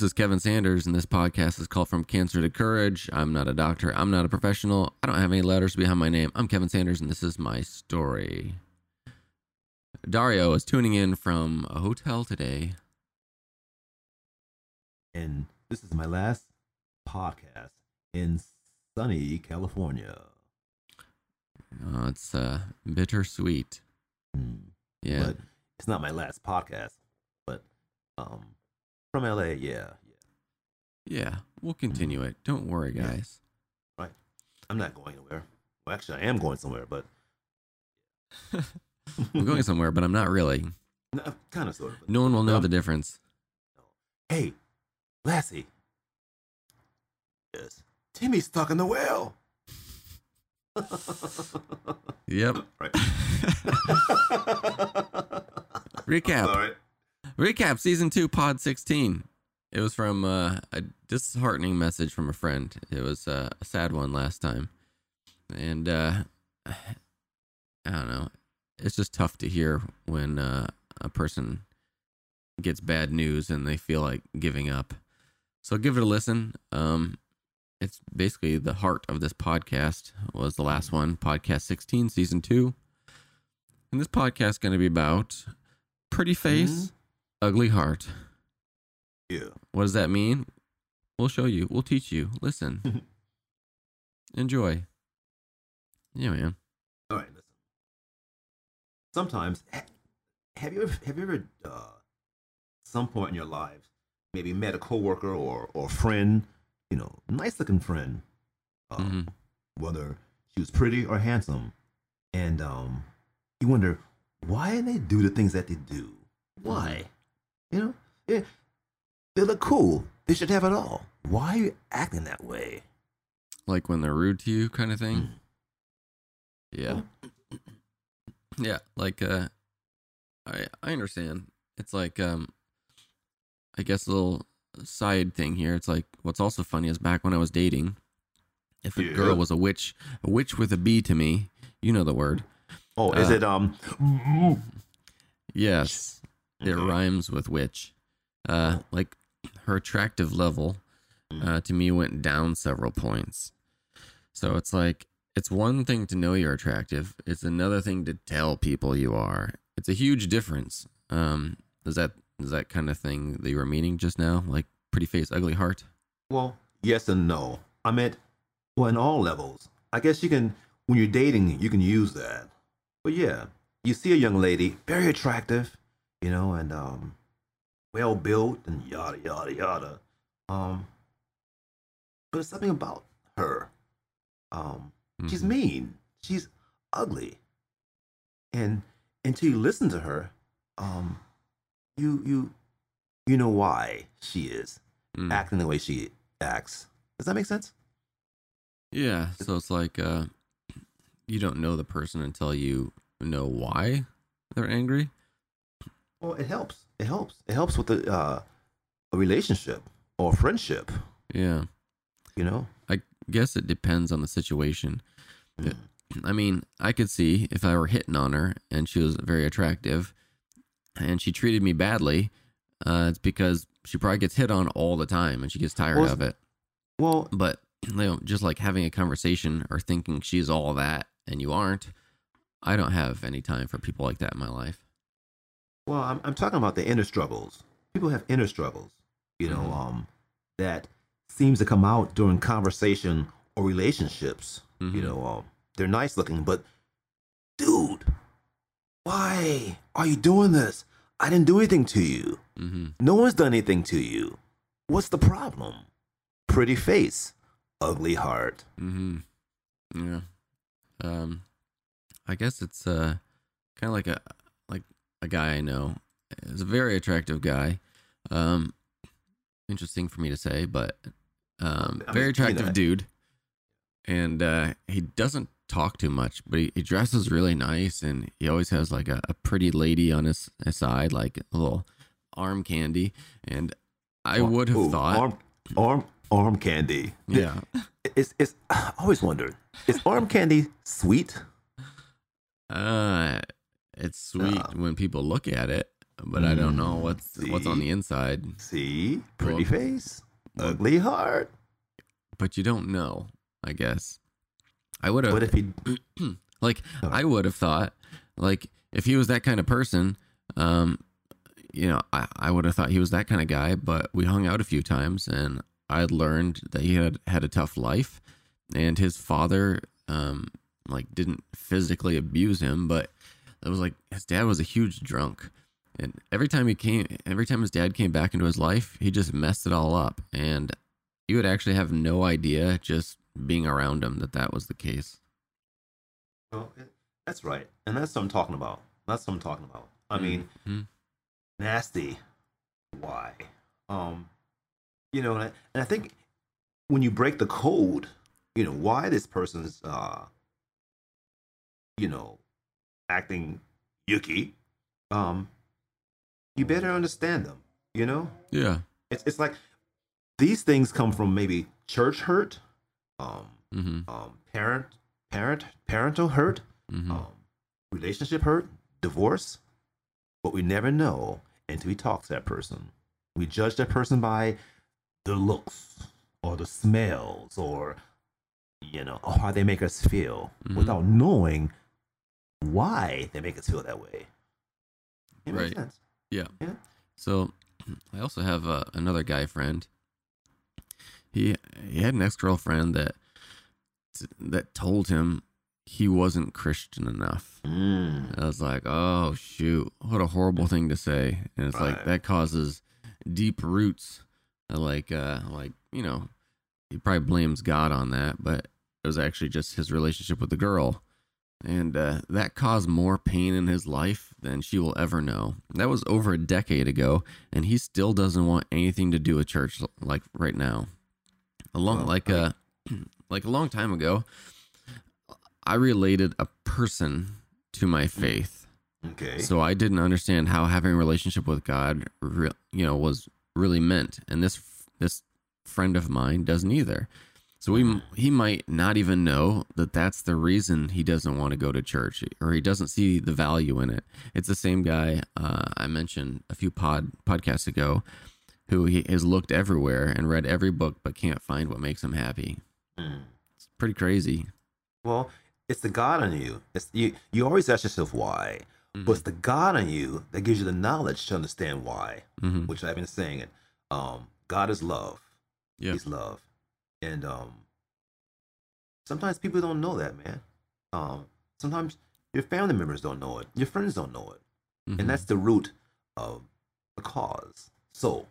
This is Kevin Sanders, and this podcast is called From Cancer to Courage. I'm not a doctor. I'm not a professional. I don't have any letters behind my name. I'm Kevin Sanders, and this is my story. Dario is tuning in from a hotel today. And this is my last podcast in sunny California. Oh, it's uh, bittersweet. Hmm. Yeah. But it's not my last podcast. But um from LA, yeah, yeah. yeah. We'll continue it. Don't worry, Yeah. guys. Right. I'm not going anywhere. Well actually I am going somewhere, but I'm going somewhere, but I'm not really. no, kind of sort of. No one will know Um, the difference. Hey, Lassie. Yes. Timmy's stuck in the well. Yep. right. Recap. Recap season two, pod 16. It was from uh, a disheartening message from a friend. It was uh, a sad one last time. And uh, I don't know. It's just tough to hear when uh, a person gets bad news and they feel like giving up. So give it a listen. Um, it's basically the heart of this podcast was the last one, podcast 16, season two. And this podcast is going to be about pretty face, ugly heart. Yeah. What does that mean? We'll show you. We'll teach you. Listen. Enjoy. Yeah, man. All right, listen. Sometimes, have you ever, have you ever, uh, some point in your lives, maybe met a coworker or or friend, you know, nice looking friend, um, whether she was pretty or handsome, and um, you wonder why they do the things that they do? Why? You know, yeah, they look cool. They should have it all. Why are you acting that way? Like when they're rude to you, kind of thing. Mm. Yeah. Yeah. Like, uh, I I understand. It's like, um, I guess a little side thing here. It's like what's also funny is back when I was dating, if a Yeah. girl was a witch, a witch with a B to me, you know the word. Oh, is Uh, it um? Yes. It Okay. rhymes with witch. Uh, like her attractive level uh, to me went down several points. So it's like it's one thing to know you're attractive. It's another thing to tell people you are. It's a huge difference. Um, is that is that kind of thing that you were meaning just now? Like pretty face, ugly heart. Well, yes and no. I meant, well, in all levels. I guess you can, when you're dating, you can use that. But yeah, you see a young lady, very attractive, you know, and um, well built and yada yada yada. Um, but it's something about her. Um, she's Mhm. mean. She's ugly. And until you listen to her, um, you you you know why she is Mm. acting the way she acts. Does that make sense? Yeah. So it's like uh, you don't know the person until you know why they're angry. Well, it helps. It helps. It helps with the uh, a relationship or a friendship. Yeah. You know. I guess it depends on the situation. Mm. I mean, I could see if I were hitting on her and she was very attractive and she treated me badly, uh, it's because she probably gets hit on all the time and she gets tired Well, of it. Well, But, you know, just like having a conversation or thinking she's all that and you aren't, I don't have any time for people like that in my life. Well, I'm I'm talking about the inner struggles. People have inner struggles. You know, Mhm. um, that seems to come out during conversation or relationships. You Mhm. know, um, they're nice looking, but dude, why are you doing this? I didn't do anything to you. hmm No one's done anything to you. What's the problem? Pretty face, ugly heart. hmm Yeah. Um, I guess it's uh kind of like a a guy I know. He's a very attractive guy. Um, interesting for me to say, but um, very attractive dude. And uh, he doesn't talk too much, but he, he dresses really nice, and he always has like a, a pretty lady on his, his side, like a little arm candy. And I would have Ooh, thought, arm, arm, arm candy. yeah, It's it's. I always wondered, is arm candy sweet? Uh, it's sweet Uh. when people look at it, but I don't know what's what's on the inside. See, pretty Well- face, ugly heart. But you don't know, I guess. I would have What if he? like Oh. I would have thought like if he was that kind of person, um, you know, I, I would have thought he was that kind of guy, but we hung out a few times and I learned that he had had a tough life and his father um like didn't physically abuse him, but it was like his dad was a huge drunk. And every time he came every time his dad came back into his life, he just messed it all up and you would actually have no idea just being around him that that was the case. Well, that's right, and that's what I'm talking about. That's what I'm talking about. I mean, Mhm. nasty. Why? Um, you know, and I, and I think when you break the code, you know, why this person's, uh, you know, acting yucky, um, you better understand them. You know, yeah. it's it's like these things come from maybe church hurt, um, hmm um, parent, parent, parental hurt, hmm um, relationship hurt, divorce, but we never know until we talk to that person. We judge that person by the looks or the smells or you know or how they make us feel Mhm. without knowing why they make us feel that way. It makes Right. sense. So I also have uh, another guy friend. He he had an ex girlfriend that that told him he wasn't Christian enough. Mm. I was like, oh shoot, what a horrible thing to say. And it's like that causes deep roots. Like uh like, you know, he probably blames God on that, but it was actually just his relationship with the girl. And uh, that caused more pain in his life than she will ever know. That was over a decade ago, and he still doesn't want anything to do with church like right now. A long, like I- uh, like a long time ago, I related a person to my faith. Okay. So I didn't understand how having a relationship with God, re- you know, was really meant, and this this friend of mine doesn't either. So we he might not even know that that's the reason he doesn't want to go to church, or he doesn't see the value in it. It's the same guy uh, I mentioned a few pod podcasts ago, who he has looked everywhere and read every book, but can't find what makes him happy. Mm. It's pretty crazy. Well, it's the God in you. It's you. You always ask yourself why, but it's the God in you that gives you the knowledge to understand why. hmm Which I've been saying it. Um, God is love. Yeah. He's love, and um, sometimes people don't know that, man. Um, sometimes your family members don't know it. Your friends don't know it, Mhm. and that's the root of the cause. So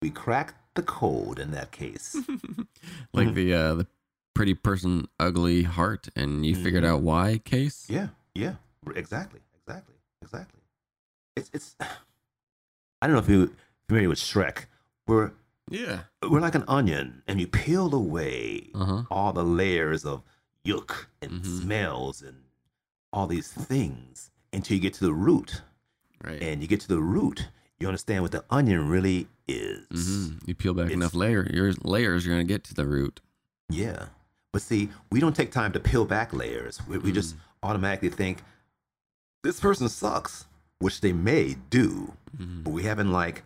we cracked the code in that case. like Mhm. the uh, the pretty person ugly heart, and you figured Mhm. out why case. Yeah, yeah, exactly, exactly, exactly. It's it's. I don't know if you're familiar with Shrek. We're Yeah. we're like an onion, and you peel away Uh huh. all the layers of yuck and Mhm. smells and all these things until you get to the root. Right. And you get to the root, you understand what the onion really is. hmm You peel back It's- enough layer, your layers, you're gonna get to the root. Yeah. But see, we don't take time to peel back layers. We, we just automatically think this person sucks, which they may do, Mhm. but we haven't like,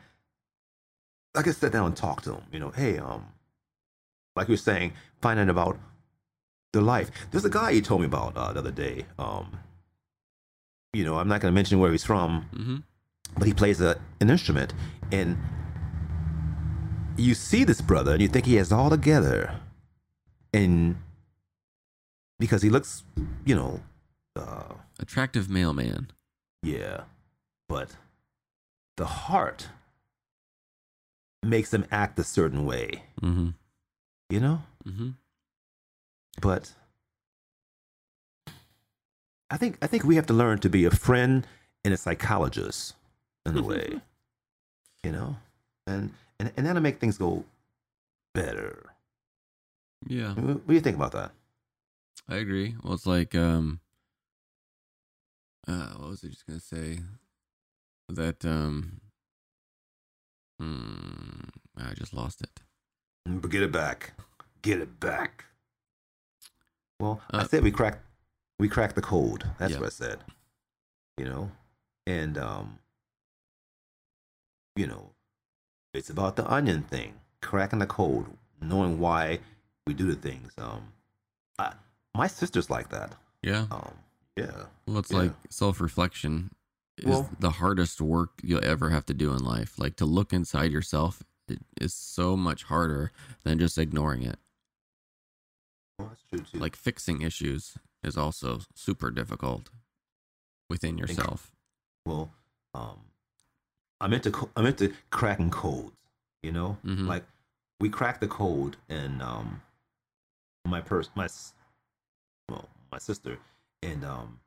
I sit down and talk to them. You know, hey, um, like you were saying, find out about their life. There's a guy you told me about uh, the other day. Um, you know, I'm not going to mention where he's from, Mhm. but he plays a, an instrument, and you see this brother, and you think he has it all together, and because he looks, you know, uh, Attractive mailman. yeah, but the heart makes them act a certain way, Mm-hmm. you know. Mm-hmm. But I think I think we have to learn to be a friend and a psychologist in a way, you know, and and and that'll make things go better. Yeah, What what do you think about that? I agree. Well, it's like um, uh, what was I just gonna say? That um, hmm, I just lost it. But get it back, get it back. Well, I Uh, said we cracked we cracked the code. That's Yeah. what I said. You know, and um, you know, it's about the onion thing, cracking the code, knowing why we do the things. Um, I, my sister's like that. Yeah. Um, yeah. Well, it's Yeah. like self reflection is Well- the hardest work you'll ever have to do in life. Like to look inside yourself it is so much harder than just ignoring it. Well, that's true too. Like fixing issues is also super difficult within yourself. well, um, I'm into co- I'm into cracking codes. You know, Mhm. like we cracked the code, and um, my pers my well, my sister, and um,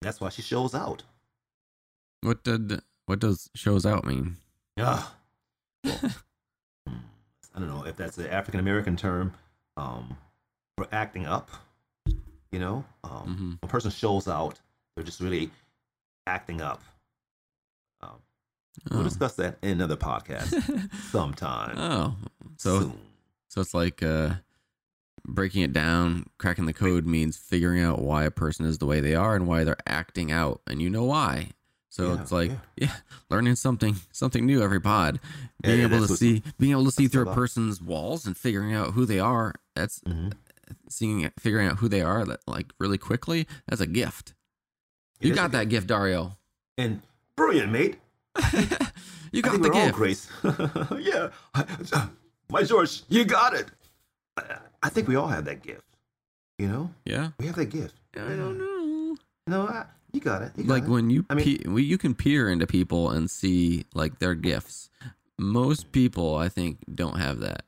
that's why she shows out. What did what does shows out mean? Yeah. Well, I don't know if that's an African American term um, for acting up. You know, um, hmm a person shows out, they're just really acting up. Um, We'll Oh. discuss that in another podcast sometime. oh, so soon. so it's like uh, breaking it down. Cracking the code means figuring out why a person is the way they are and why they're acting out, and you know why. So Yeah, it's like yeah. yeah. learning something something new every pod. Being Yeah, able to see being able to see through a person's walls and figuring out who they are. That's Mhm. seeing figuring out who they are that like really quickly. That's a gift. You got that gift, Dario. And brilliant, mate. you got the we're all gift. Grace. yeah. My George, you got it. I- I think we all have that gift. You know? Yeah. We have that gift. I don't know. No, I, you got it. You got like it. when you I mean- pe- you can peer into people and see like their gifts. Most people, I think, don't have that.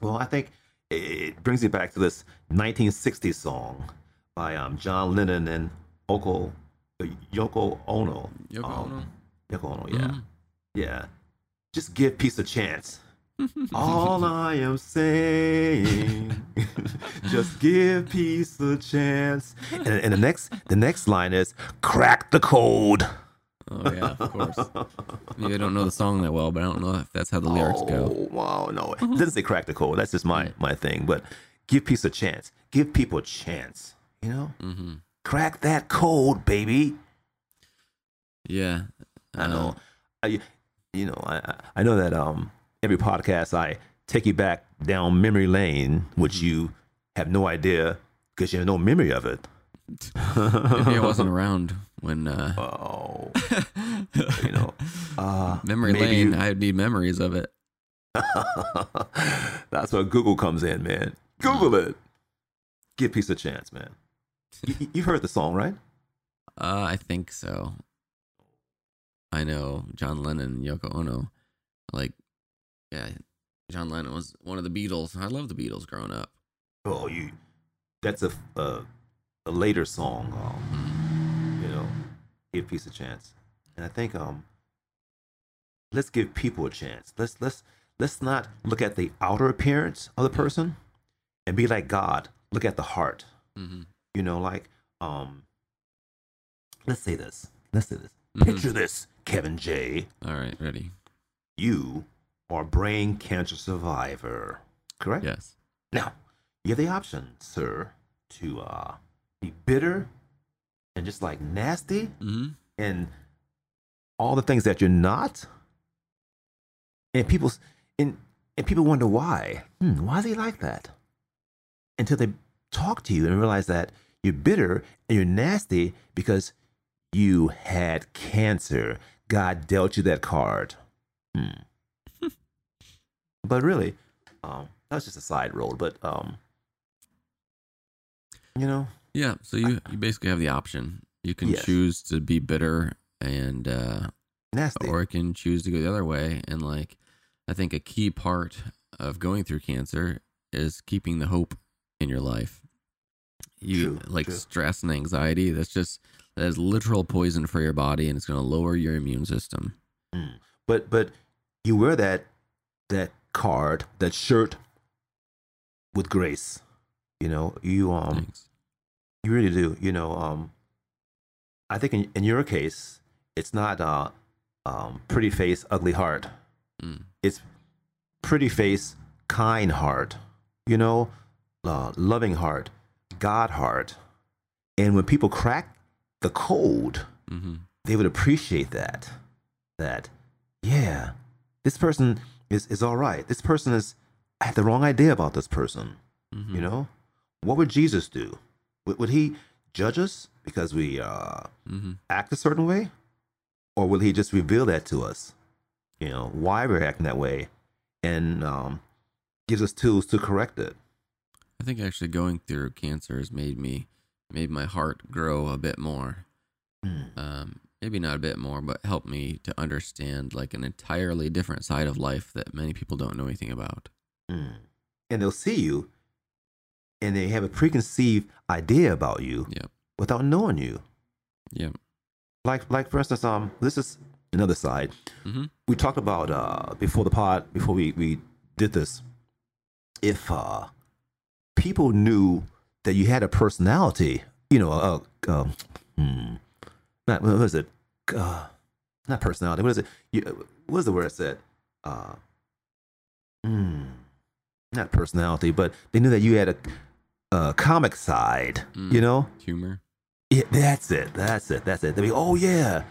Well, I think it- brings you back to this 1960s song by um, John Lennon and Oko, uh, Yoko Ono. Yoko Um, Ono? Yoko Ono, yeah. Mhm. Yeah. Just give peace a chance. All I am saying, just give peace a chance. And, and the next, the next line is, crack the code. Oh yeah, of course. Maybe I don't know the song that well, but I don't know if that's how the lyrics go. Oh, wow, no, it doesn't say crack the code. That's just my my thing. But give peace a chance. Give people a chance. You know, hmm crack that code, baby. Yeah, I Uh, know. I, you know, I I- I know that um every podcast I take you back down memory lane, which Mm-hmm. you have no idea because you have no memory of it. Maybe I wasn't around when uh, Oh, you know, uh, memory lane. you- I need memories of it. That's where Google comes in, man. Google it. Give peace a chance, man. You, you've heard the song, right? Uh, I think so. I know John Lennon Yoko Ono. Like, yeah, John Lennon was one of the Beatles. I love the Beatles growing up. Oh, you. That's a a, a later song. Um, you know, give peace a chance, and I think um, let's give people a chance. Let's let's let's not look at the outer appearance of the person, and be like God. Look at the heart. hmm You know, like um, let's say this. Let's say this. Mhm. Picture this, Kevin J. All right, ready? You a brain cancer survivor, correct? Yes. Now, you have the option, sir, to uh, be bitter and just like nasty hmm and all the things that you're not. And people and, and people wonder why. Hmm, why is he like that? Until they talk to you and realize that you're bitter and you're nasty because you had cancer. God dealt you that card. Hmm. But really, um, that's just a side road. But um, you know, Yeah. So you you basically have the option. You can Yes. choose to be bitter and uh, nasty. or it can choose to go the other way. And like, I think a key part of going through cancer is keeping the hope in your life. You True, like true. stress and anxiety. That's just that is literal poison for your body, and it's going to lower your immune system. Mm. But but you wear that that card, that shirt with grace. You know, you um Thanks. you really do. You know, um I think in, in your case, it's not uh um pretty face, ugly heart. Mm. It's pretty face, kind heart. You know, uh, loving heart, God heart. And when people crack the code, mm-hmm. they would appreciate that. That, yeah, yeah, this person is is all right. This person is. I had the wrong idea about this person. Mhm. You know, what would Jesus do? Would, would he judge us because we uh, Mhm. act a certain way, or will he just reveal that to us? You know, why we're acting that way, and um, gives us tools to correct it. I think actually going through cancer has made me made my heart grow a bit more. Mm. Um, maybe not a bit more, but helped me to understand like an entirely different side of life that many people don't know anything about. Mm. And they'll see you, and they have a preconceived idea about you without knowing you. Yep. Like, like for instance, um, this is another side. hmm We talked about uh before the pod, before we we did this. If uh people knew that you had a personality, you know, uh, um, hmm, not what is it? Uh, not personality. What is it? You, what is the word I said? Uh, hmm, not personality, but they knew that you had a, a comic side. Mm. You know, Humor. yeah, that's it. That's it. That's it. They'd be, oh yeah,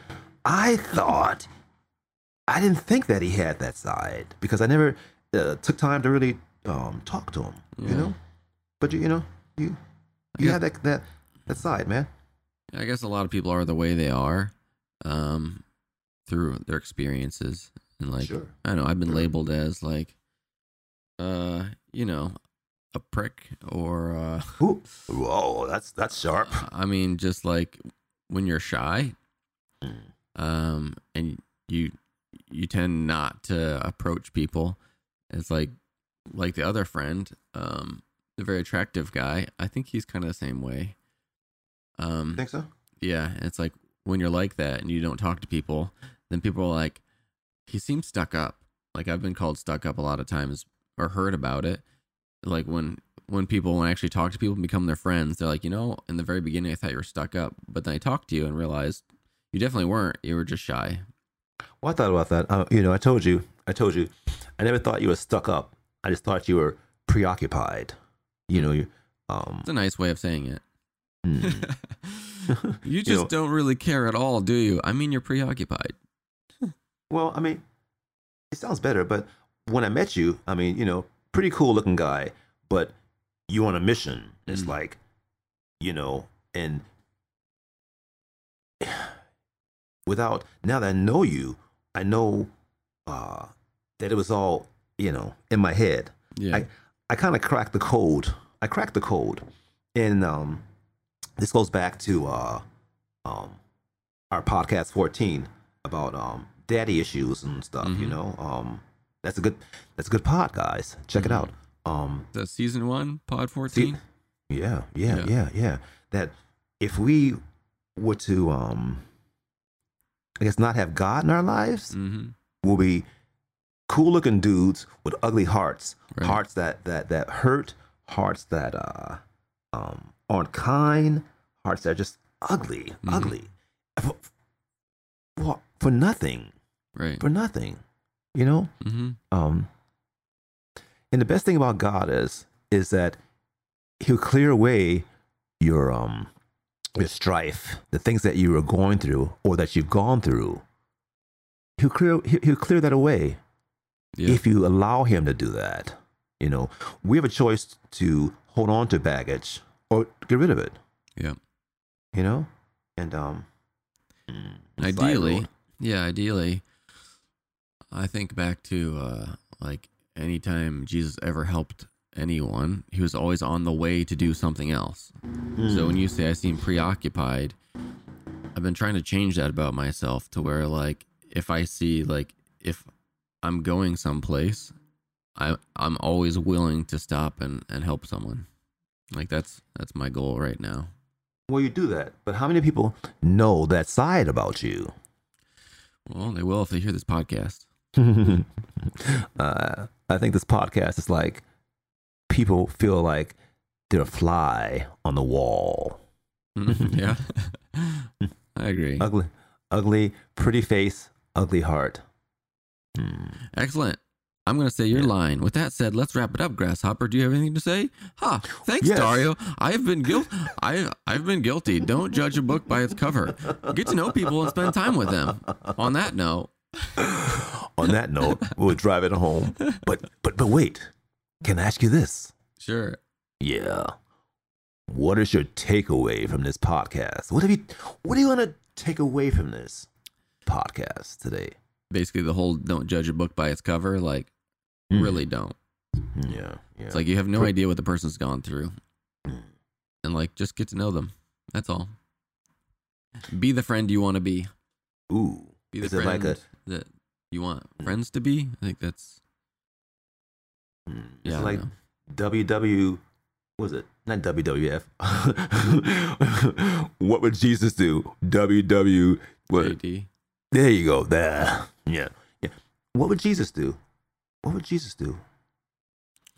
I thought, I didn't think that he had that side because I never uh, took time to really um, talk to him. You know, but you, you know, you you guess- have that that that side, man. I guess a lot of people are the way they are, um, through their experiences and like sure. I don't know I've been Sure. labeled as like, uh, you know, a prick or uh, Ooh. Whoa, that's that's sharp. I mean just like when you're shy, Mm. um, and you you tend not to approach people. It's like like the other friend, um, the very attractive guy. I think he's kind of the same way. Um, Think so? yeah, it's like when you're like that and you don't talk to people, then people are like, he seems stuck up. Like I've been called stuck up a lot of times or heard about it. Like when when people when I actually talk to people and become their friends, they're like, you know, in the very beginning I thought you were stuck up, but then I talked to you and realized you definitely weren't. You were just shy. Well, I thought about that. Uh, you know, I told you, I told you, I never thought you were stuck up. I just thought you were preoccupied. You know, you um. It's a nice way of saying it. Mm. you just You know- don't really care at all, do you? I mean, you're preoccupied. Well, I mean, it sounds better, but when I met you, I mean, you know, pretty cool looking guy, but you on a mission. It's Mm. like, you know, and without now that I know you, I know uh, that it was all, you know, in my head. Yeah. I, I kind of cracked the code. I cracked the code, and um, this goes back to uh, um, our podcast 14 about um, daddy issues and stuff. You Mhm. know, um, that's a good that's a good pod, guys. Check it Mhm. out. Um, Is that season one, pod see, 14? yeah, yeah, Yeah. yeah, yeah. That if we were to, um, I guess, not have God in our lives, mm-hmm. we'll be cool looking dudes with ugly hearts Right. hearts that that that hurt hearts that uh um aren't kind hearts that are just ugly Mhm. ugly for, for, for nothing Right. for nothing you know Mm-hmm. um and the best thing about god is is that he'll clear away your um your strife the things that you are going through or that you've gone through he'll clear he'll, he'll clear that away Yeah. if you allow him to do that. You know, we have a choice to hold on to baggage or get rid of it. Yeah. You know, and um, mm, ideally yeah ideally i think back to uh like anytime jesus ever helped anyone he was always on the way to do something else so Mm. when you say i seem preoccupied i've been trying to change that about myself to where like if i see like if i'm going someplace i i'm always willing to stop and and help someone like that's that's my goal right now well, you do that, but how many people know that side about you? well they will if they hear this podcast uh, I think this podcast is like people feel like they're a fly on the wall. yeah i agree Ugly, ugly, pretty face, ugly heart. Hmm. Excellent. I'm going to say your lying. With that said, let's wrap it up. Grasshopper, do you have anything to say? Ha! Thanks, Yes. Dario. I've been guilt. I I've been guilty. Don't judge a book by its cover. Get to know people and spend time with them. On that note, On that note, we'll drive it home. But but but wait, can I ask you this? Sure. Yeah. What is your takeaway from this podcast? What have you what do you want to take away from this podcast today? Basically, the whole don't judge a book by its cover. Like, Mm. really don't. Yeah. Yeah. It's like you have no idea what the person's gone through. Mm. And like, just get to know them. That's all. Be the friend you want to be. Ooh. Be the Is it friend like a that you want Mm. friends to be. I think that's mm, yeah. it's like don't know. WW was it? Not WWF. what would Jesus do? WW what There you go. There. Yeah. Yeah. What would Jesus do? What would Jesus do?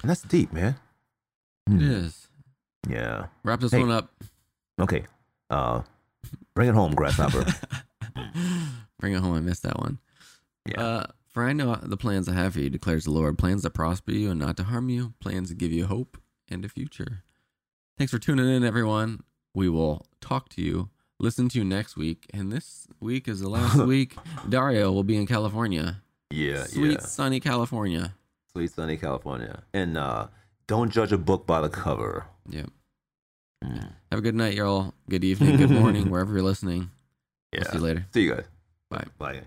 And that's deep, man. It Hmm. is. Yeah. Wrap this Hey. one up. Okay. Uh bring it home, grasshopper. Bring it home. I missed that one. Yeah. Uh, for I know the plans I have for you, declares the Lord plans to prosper you and not to harm you, plans to give you hope and a future. Thanks for tuning in, everyone. We will talk to you, listen to you next week. And this week is the last week. Dario will be in California. Yeah, Sweet, yeah. sunny California. Sweet sunny California. And uh don't judge a book by the cover. Yep. Mm. Have a good night, y'all. Good evening, good morning, wherever you're listening. Yeah. We'll see you later. See you guys. Bye. Bye.